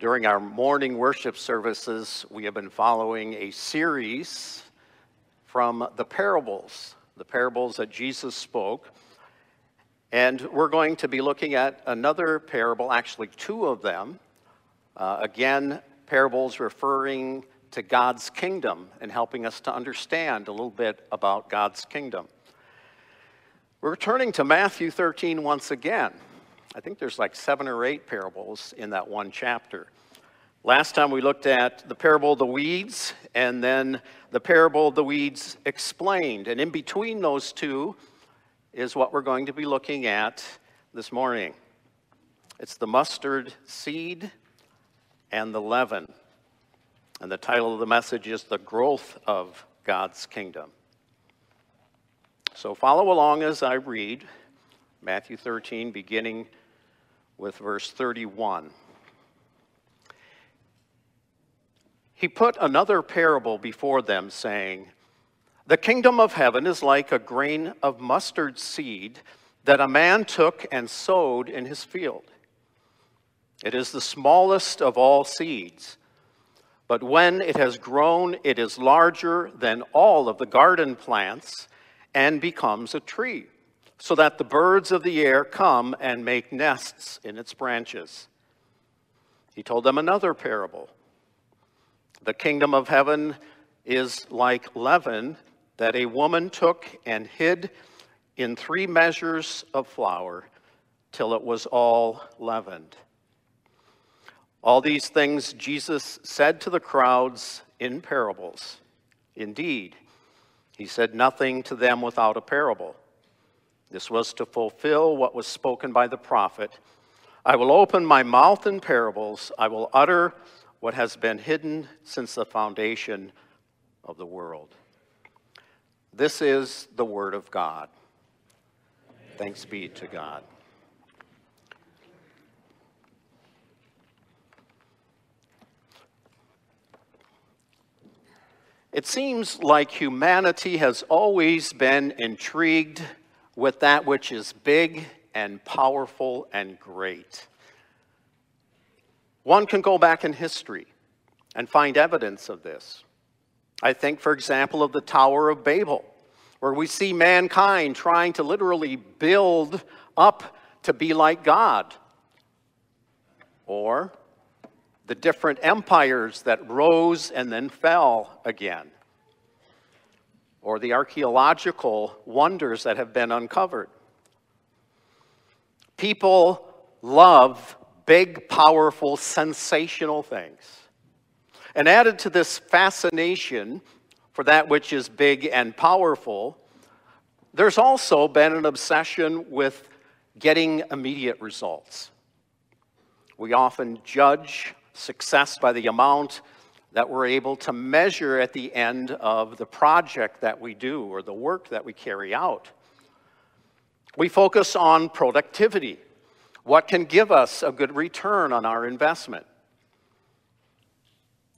During our morning worship services, we have been following a series from the parables, the parables that Jesus spoke. And we're going to be looking at another parable, actually, two of them. Uh, again, parables referring to God's kingdom and helping us to understand a little bit about God's kingdom. We're turning to Matthew 13 once again. I think there's like seven or eight parables in that one chapter. Last time we looked at the parable of the weeds and then the parable of the weeds explained. And in between those two is what we're going to be looking at this morning. It's the mustard seed and the leaven. And the title of the message is The Growth of God's Kingdom. So follow along as I read Matthew 13, beginning with verse 31. He put another parable before them, saying, The kingdom of heaven is like a grain of mustard seed that a man took and sowed in his field. It is the smallest of all seeds, but when it has grown, it is larger than all of the garden plants and becomes a tree so that the birds of the air come and make nests in its branches. He told them another parable. The kingdom of heaven is like leaven that a woman took and hid in three measures of flour till it was all leavened. All these things Jesus said to the crowds in parables. Indeed, he said nothing to them without a parable this was to fulfill what was spoken by the prophet I will open my mouth in parables, I will utter what has been hidden since the foundation of the world. This is the word of God. Thanks be to God. It seems like humanity has always been intrigued with that which is big and powerful and great. One can go back in history and find evidence of this. I think, for example, of the Tower of Babel, where we see mankind trying to literally build up to be like God. Or the different empires that rose and then fell again or the archaeological wonders that have been uncovered. People love big, powerful, sensational things. And added to this fascination for that which is big and powerful, there's also been an obsession with getting immediate results. We often judge success by the amount that we're able to measure at the end of the project that we do or the work that we carry out. We focus on productivity, what can give us a good return on our investment.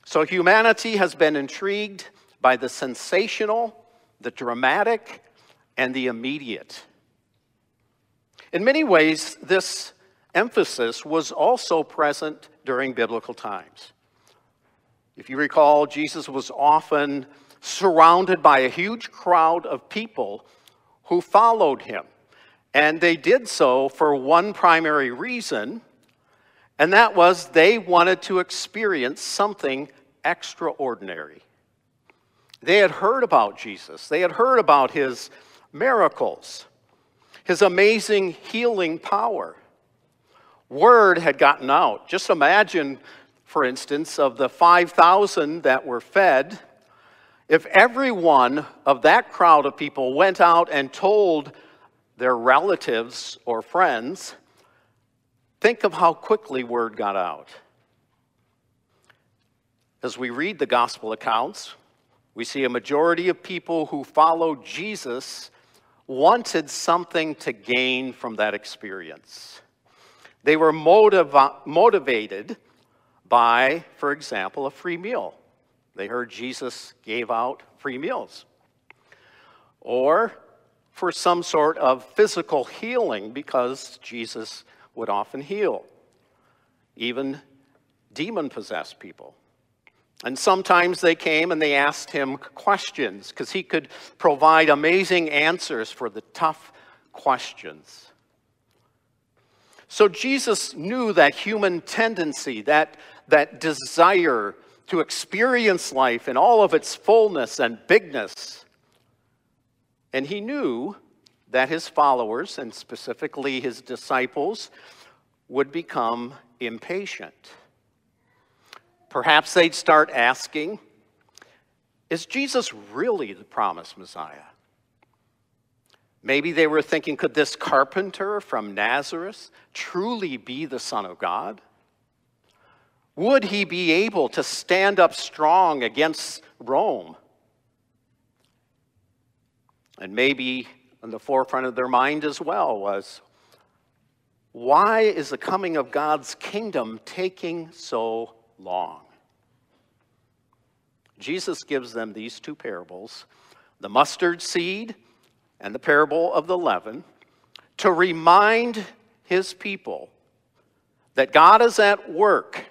So humanity has been intrigued by the sensational, the dramatic, and the immediate. In many ways, this emphasis was also present during biblical times. If you recall, Jesus was often surrounded by a huge crowd of people who followed him. And they did so for one primary reason, and that was they wanted to experience something extraordinary. They had heard about Jesus, they had heard about his miracles, his amazing healing power. Word had gotten out. Just imagine for instance, of the 5,000 that were fed, if every one of that crowd of people went out and told their relatives or friends, think of how quickly word got out. As we read the gospel accounts, we see a majority of people who followed Jesus wanted something to gain from that experience. They were motiv- motivated by, for example, a free meal. They heard Jesus gave out free meals. Or for some sort of physical healing because Jesus would often heal. Even demon possessed people. And sometimes they came and they asked him questions because he could provide amazing answers for the tough questions. So Jesus knew that human tendency, that, that desire to experience life in all of its fullness and bigness. And he knew that his followers, and specifically his disciples, would become impatient. Perhaps they'd start asking, Is Jesus really the promised Messiah? Maybe they were thinking, Could this carpenter from Nazareth truly be the Son of God? Would he be able to stand up strong against Rome? And maybe in the forefront of their mind as well was why is the coming of God's kingdom taking so long? Jesus gives them these two parables the mustard seed and the parable of the leaven to remind his people that God is at work.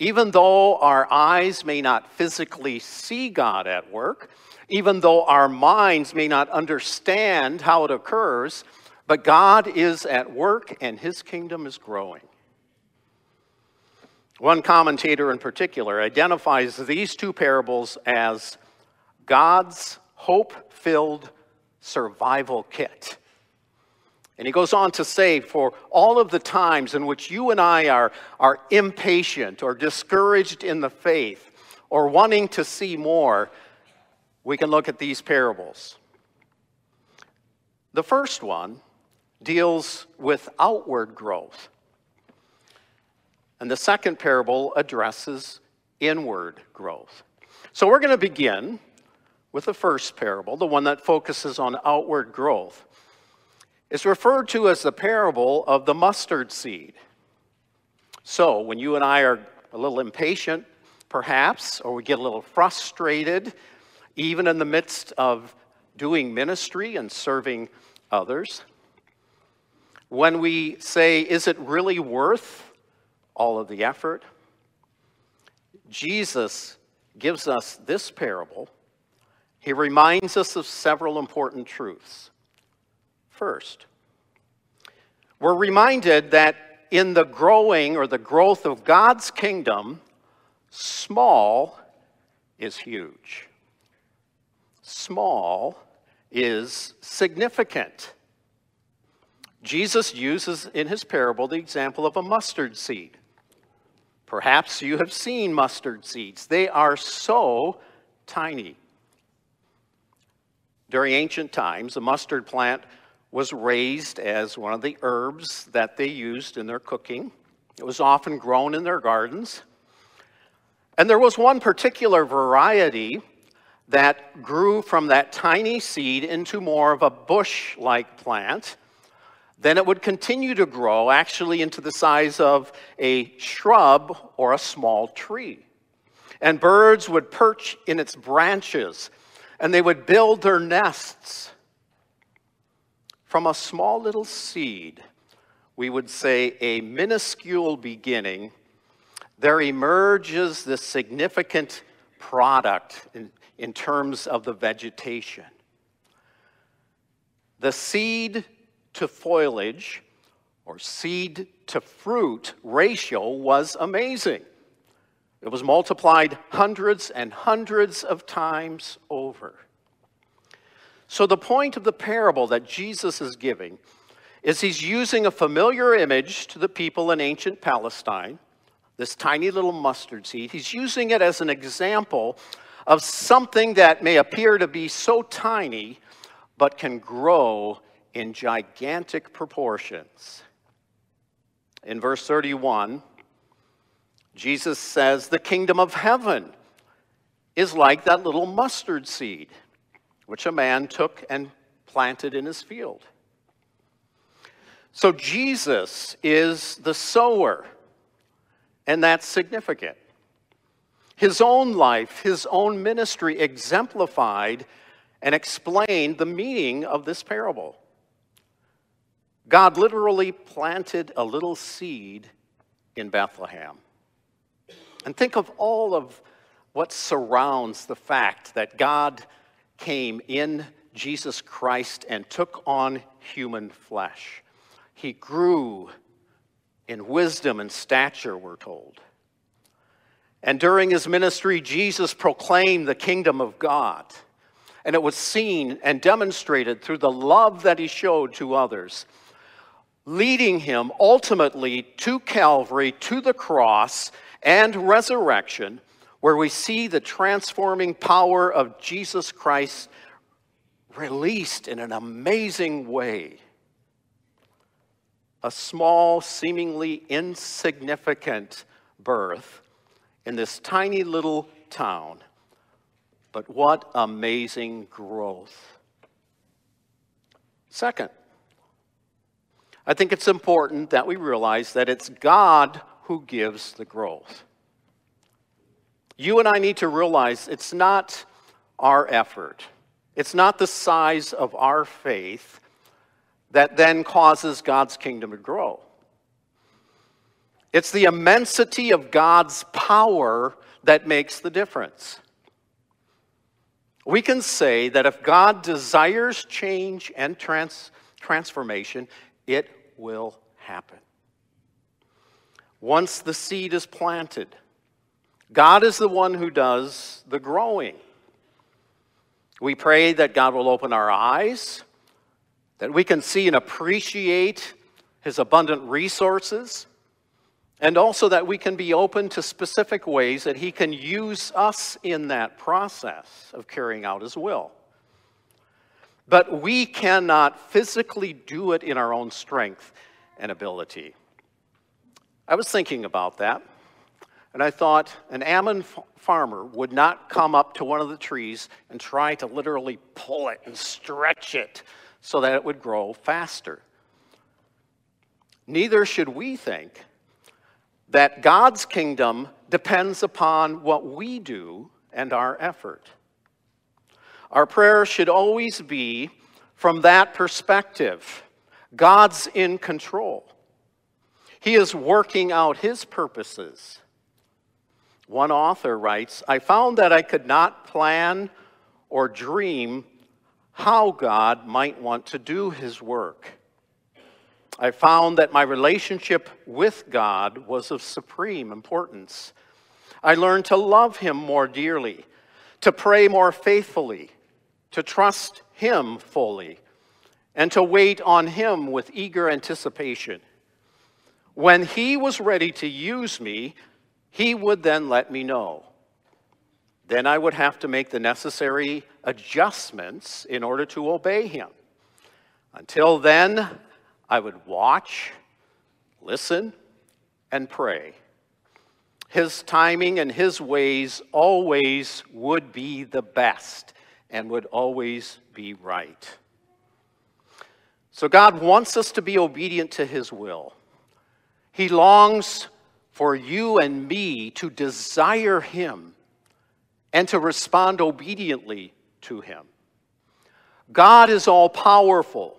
Even though our eyes may not physically see God at work, even though our minds may not understand how it occurs, but God is at work and his kingdom is growing. One commentator in particular identifies these two parables as God's hope filled survival kit. And he goes on to say, for all of the times in which you and I are, are impatient or discouraged in the faith or wanting to see more, we can look at these parables. The first one deals with outward growth. And the second parable addresses inward growth. So we're going to begin with the first parable, the one that focuses on outward growth. It's referred to as the parable of the mustard seed. So when you and I are a little impatient, perhaps, or we get a little frustrated, even in the midst of doing ministry and serving others, when we say, is it really worth all of the effort. Jesus gives us this parable. He reminds us of several important truths. First, we're reminded that in the growing or the growth of God's kingdom, small is huge. Small is significant. Jesus uses in his parable the example of a mustard seed. Perhaps you have seen mustard seeds. They are so tiny. During ancient times, a mustard plant was raised as one of the herbs that they used in their cooking. It was often grown in their gardens. And there was one particular variety that grew from that tiny seed into more of a bush like plant then it would continue to grow actually into the size of a shrub or a small tree. And birds would perch in its branches and they would build their nests. From a small little seed, we would say a minuscule beginning, there emerges this significant product in, in terms of the vegetation. The seed to foliage or seed to fruit ratio was amazing. It was multiplied hundreds and hundreds of times over. So, the point of the parable that Jesus is giving is he's using a familiar image to the people in ancient Palestine, this tiny little mustard seed. He's using it as an example of something that may appear to be so tiny but can grow in gigantic proportions. In verse 31, Jesus says, The kingdom of heaven is like that little mustard seed, which a man took and planted in his field. So Jesus is the sower, and that's significant. His own life, his own ministry exemplified and explained the meaning of this parable. God literally planted a little seed in Bethlehem. And think of all of what surrounds the fact that God came in Jesus Christ and took on human flesh. He grew in wisdom and stature, we're told. And during his ministry, Jesus proclaimed the kingdom of God. And it was seen and demonstrated through the love that he showed to others, leading him ultimately to Calvary, to the cross, and resurrection, where we see the transforming power of Jesus Christ released in an amazing way a small, seemingly insignificant birth in this tiny little town. But what amazing growth. Second, I think it's important that we realize that it's God who gives the growth. You and I need to realize it's not our effort, it's not the size of our faith that then causes God's kingdom to grow. It's the immensity of God's power that makes the difference. We can say that if God desires change and trans- transformation, it will happen. Once the seed is planted, God is the one who does the growing. We pray that God will open our eyes that we can see and appreciate his abundant resources, and also that we can be open to specific ways that he can use us in that process of carrying out his will. But we cannot physically do it in our own strength and ability. I was thinking about that, and I thought an Ammon farmer would not come up to one of the trees and try to literally pull it and stretch it so that it would grow faster. Neither should we think that God's kingdom depends upon what we do and our effort. Our prayer should always be from that perspective God's in control, He is working out His purposes. One author writes I found that I could not plan or dream how God might want to do his work. I found that my relationship with God was of supreme importance. I learned to love him more dearly, to pray more faithfully, to trust him fully, and to wait on him with eager anticipation. When he was ready to use me, he would then let me know. Then I would have to make the necessary adjustments in order to obey him. Until then, I would watch, listen, and pray. His timing and his ways always would be the best and would always be right. So God wants us to be obedient to his will. He longs for you and me to desire him and to respond obediently to him. God is all powerful.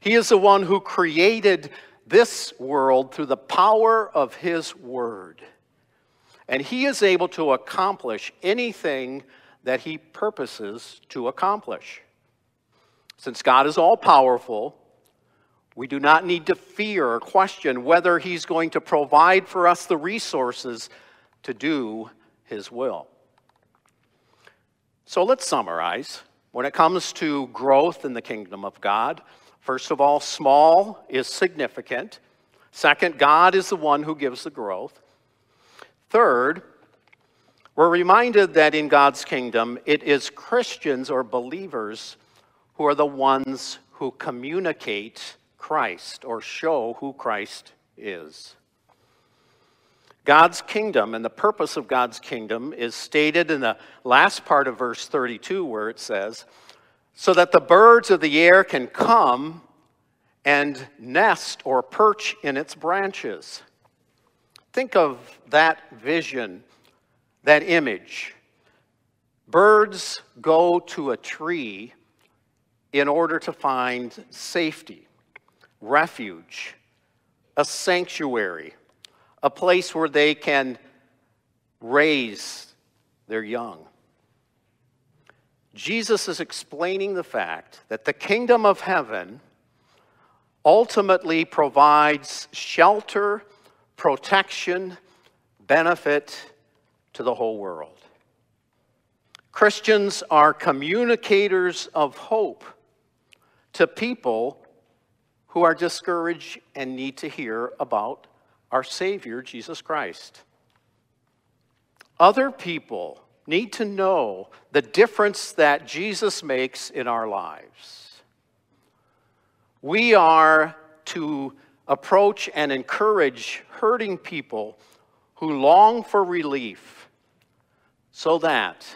He is the one who created this world through the power of his word. And he is able to accomplish anything that he purposes to accomplish. Since God is all powerful, we do not need to fear or question whether he's going to provide for us the resources to do his will. So let's summarize. When it comes to growth in the kingdom of God, first of all, small is significant. Second, God is the one who gives the growth. Third, we're reminded that in God's kingdom, it is Christians or believers who are the ones who communicate Christ or show who Christ is. God's kingdom and the purpose of God's kingdom is stated in the last part of verse 32, where it says, So that the birds of the air can come and nest or perch in its branches. Think of that vision, that image. Birds go to a tree in order to find safety, refuge, a sanctuary a place where they can raise their young. Jesus is explaining the fact that the kingdom of heaven ultimately provides shelter, protection, benefit to the whole world. Christians are communicators of hope to people who are discouraged and need to hear about our Savior, Jesus Christ. Other people need to know the difference that Jesus makes in our lives. We are to approach and encourage hurting people who long for relief so that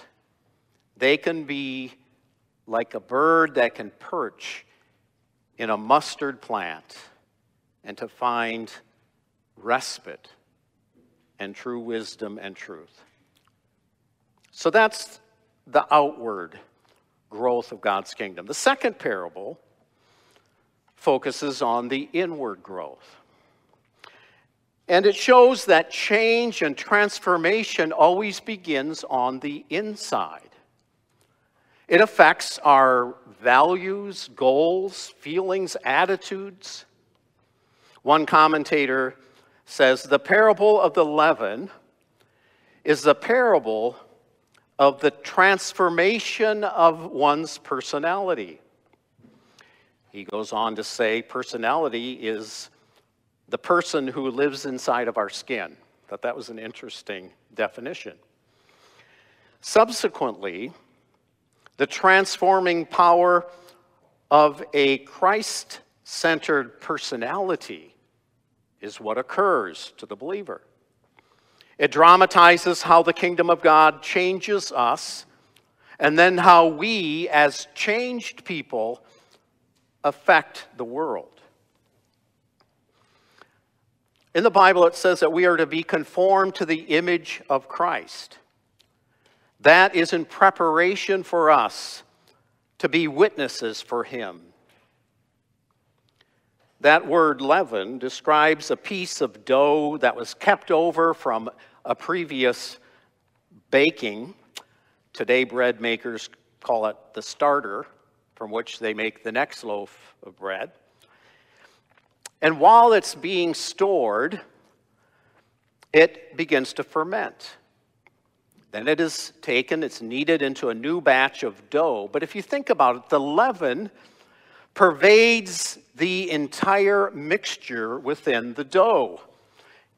they can be like a bird that can perch in a mustard plant and to find respite and true wisdom and truth. So that's the outward growth of God's kingdom. The second parable focuses on the inward growth. And it shows that change and transformation always begins on the inside. It affects our values, goals, feelings, attitudes. One commentator says the parable of the leaven is the parable of the transformation of one's personality. He goes on to say personality is the person who lives inside of our skin. Thought that was an interesting definition. Subsequently, the transforming power of a Christ centered personality is what occurs to the believer. It dramatizes how the kingdom of God changes us, and then how we, as changed people, affect the world. In the Bible, it says that we are to be conformed to the image of Christ. That is in preparation for us to be witnesses for Him. That word leaven describes a piece of dough that was kept over from a previous baking. Today, bread makers call it the starter, from which they make the next loaf of bread. And while it's being stored, it begins to ferment. Then it is taken, it's kneaded into a new batch of dough. But if you think about it, the leaven pervades the entire mixture within the dough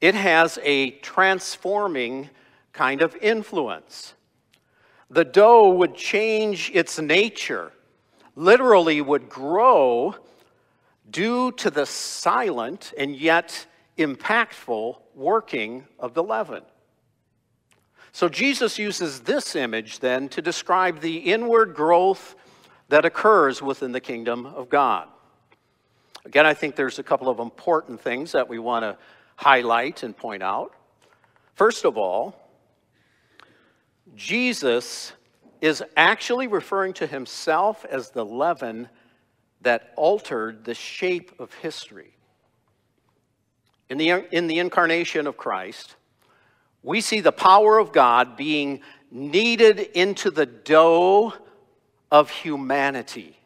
it has a transforming kind of influence. The dough would change its nature, literally, would grow due to the silent and yet impactful working of the leaven. So Jesus uses this image then to describe the inward growth that occurs within the kingdom of God. Again, I think there's a couple of important things that we want to highlight and point out. First of all, Jesus is actually referring to himself as the leaven that altered the shape of history. In the, in the incarnation of Christ, we see the power of God being kneaded into the dough of humanity.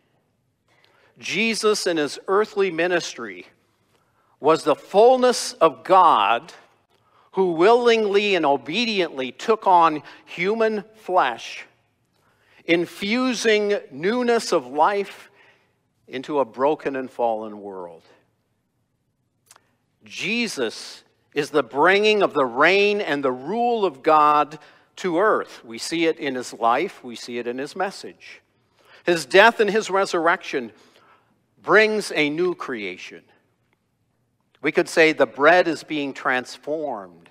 Jesus, in his earthly ministry, was the fullness of God who willingly and obediently took on human flesh, infusing newness of life into a broken and fallen world. Jesus is the bringing of the reign and the rule of God to earth. We see it in his life, we see it in his message. His death and his resurrection brings a new creation. We could say the bread is being transformed,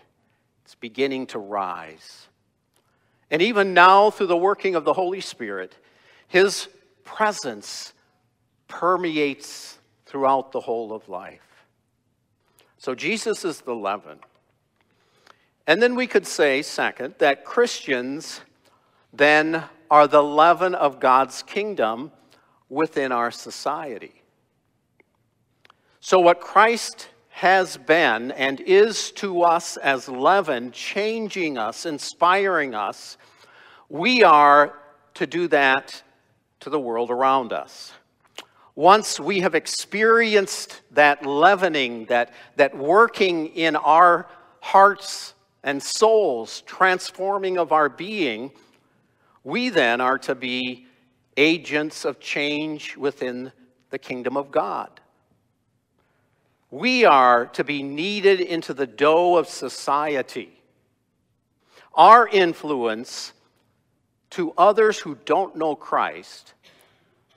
it's beginning to rise. And even now, through the working of the Holy Spirit, His presence permeates throughout the whole of life. So Jesus is the leaven. And then we could say, second, that Christians then are the leaven of God's kingdom within our society. So, what Christ has been and is to us as leaven, changing us, inspiring us, we are to do that to the world around us. Once we have experienced that leavening, that, that working in our hearts and souls, transforming of our being, we then are to be agents of change within the kingdom of God. We are to be kneaded into the dough of society. Our influence to others who don't know Christ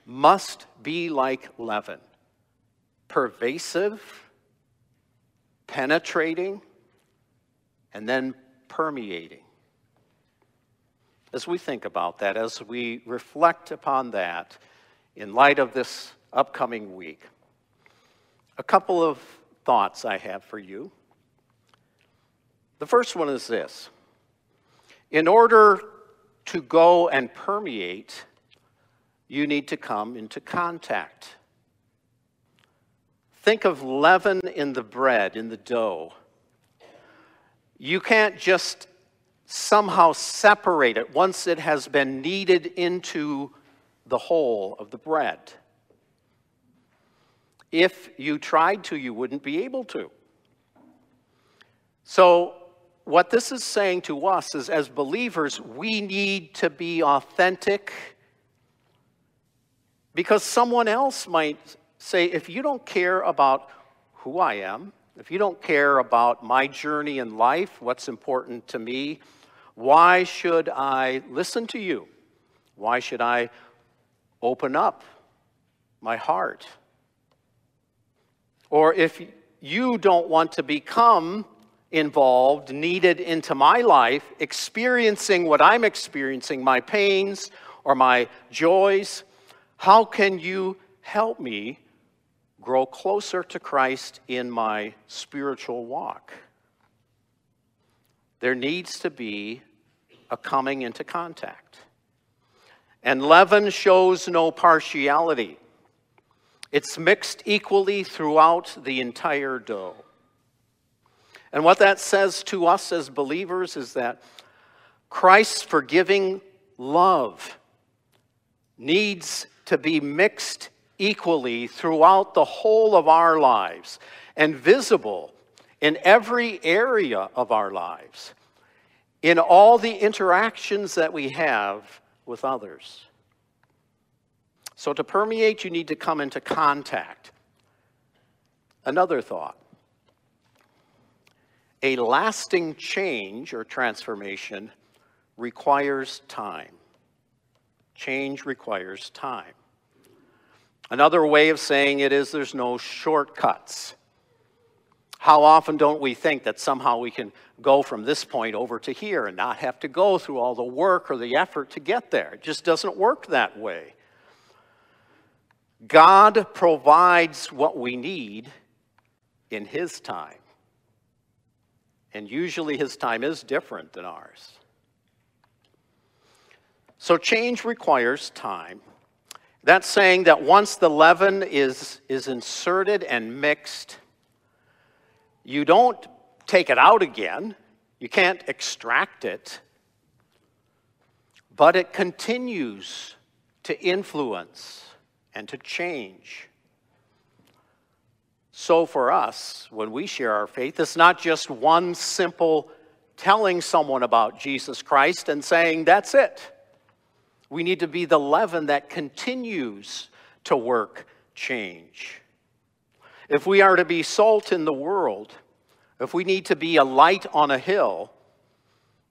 must be like leaven pervasive, penetrating, and then permeating. As we think about that, as we reflect upon that in light of this upcoming week, a couple of thoughts I have for you. The first one is this In order to go and permeate, you need to come into contact. Think of leaven in the bread, in the dough. You can't just somehow separate it once it has been kneaded into the whole of the bread. If you tried to, you wouldn't be able to. So, what this is saying to us is as believers, we need to be authentic because someone else might say, if you don't care about who I am, if you don't care about my journey in life, what's important to me, why should I listen to you? Why should I open up my heart? Or if you don't want to become involved, kneaded into my life, experiencing what I'm experiencing, my pains or my joys, how can you help me grow closer to Christ in my spiritual walk? There needs to be a coming into contact. And leaven shows no partiality. It's mixed equally throughout the entire dough. And what that says to us as believers is that Christ's forgiving love needs to be mixed equally throughout the whole of our lives and visible in every area of our lives, in all the interactions that we have with others. So, to permeate, you need to come into contact. Another thought a lasting change or transformation requires time. Change requires time. Another way of saying it is there's no shortcuts. How often don't we think that somehow we can go from this point over to here and not have to go through all the work or the effort to get there? It just doesn't work that way. God provides what we need in His time. And usually His time is different than ours. So change requires time. That's saying that once the leaven is, is inserted and mixed, you don't take it out again. You can't extract it. But it continues to influence and to change. So, for us, when we share our faith, it's not just one simple telling someone about Jesus Christ and saying, that's it. We need to be the leaven that continues to work change. If we are to be salt in the world, if we need to be a light on a hill,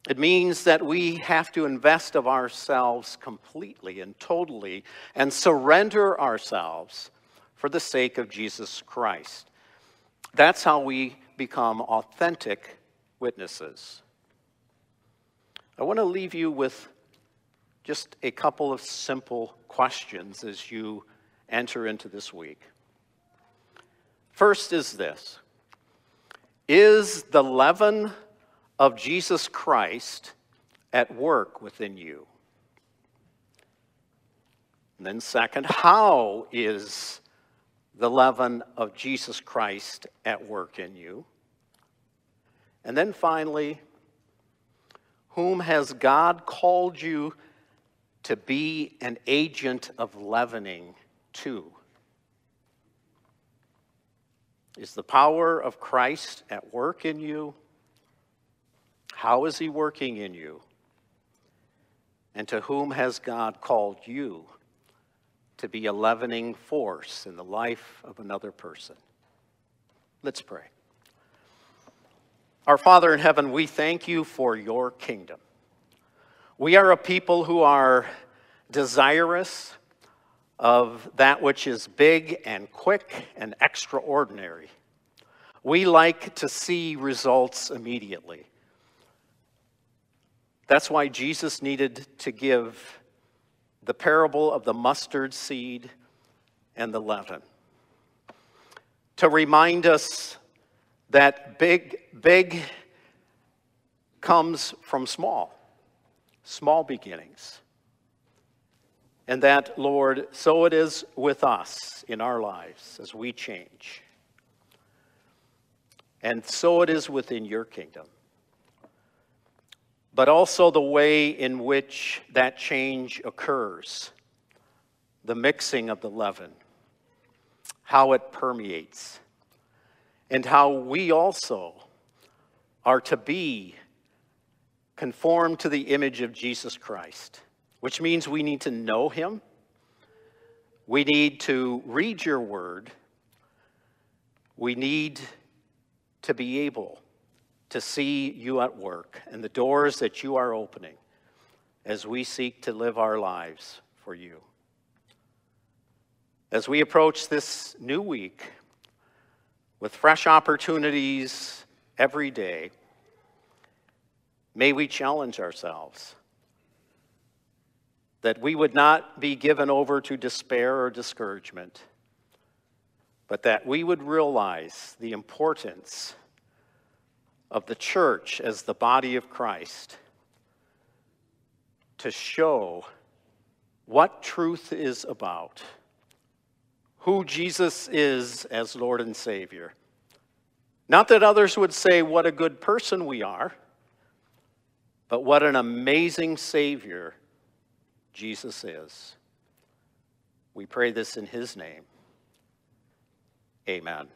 it means that we have to invest of ourselves completely and totally and surrender ourselves for the sake of Jesus Christ. That's how we become authentic witnesses. I want to leave you with just a couple of simple questions as you enter into this week. First is this Is the leaven of Jesus Christ at work within you? And then, second, how is the leaven of Jesus Christ at work in you? And then finally, whom has God called you to be an agent of leavening to. Is the power of Christ at work in you? How is he working in you? And to whom has God called you to be a leavening force in the life of another person? Let's pray. Our Father in heaven, we thank you for your kingdom. We are a people who are desirous of that which is big and quick and extraordinary. We like to see results immediately. That's why Jesus needed to give the parable of the mustard seed and the leaven to remind us that big, big comes from small, small beginnings. And that, Lord, so it is with us in our lives as we change. And so it is within your kingdom. But also the way in which that change occurs, the mixing of the leaven, how it permeates, and how we also are to be conformed to the image of Jesus Christ which means we need to know Him. We need to read your word. We need to be able to see you at work and the doors that you are opening as we seek to live our lives for you. As we approach this new week with fresh opportunities every day, may we challenge ourselves that we would not be given over to despair or discouragement, but that we would realize the importance of the church as the body of Christ to show what truth is about, who Jesus is as Lord and Savior. Not that others would say what a good person we are, but what an amazing Savior Jesus is. We pray this in his name. Amen.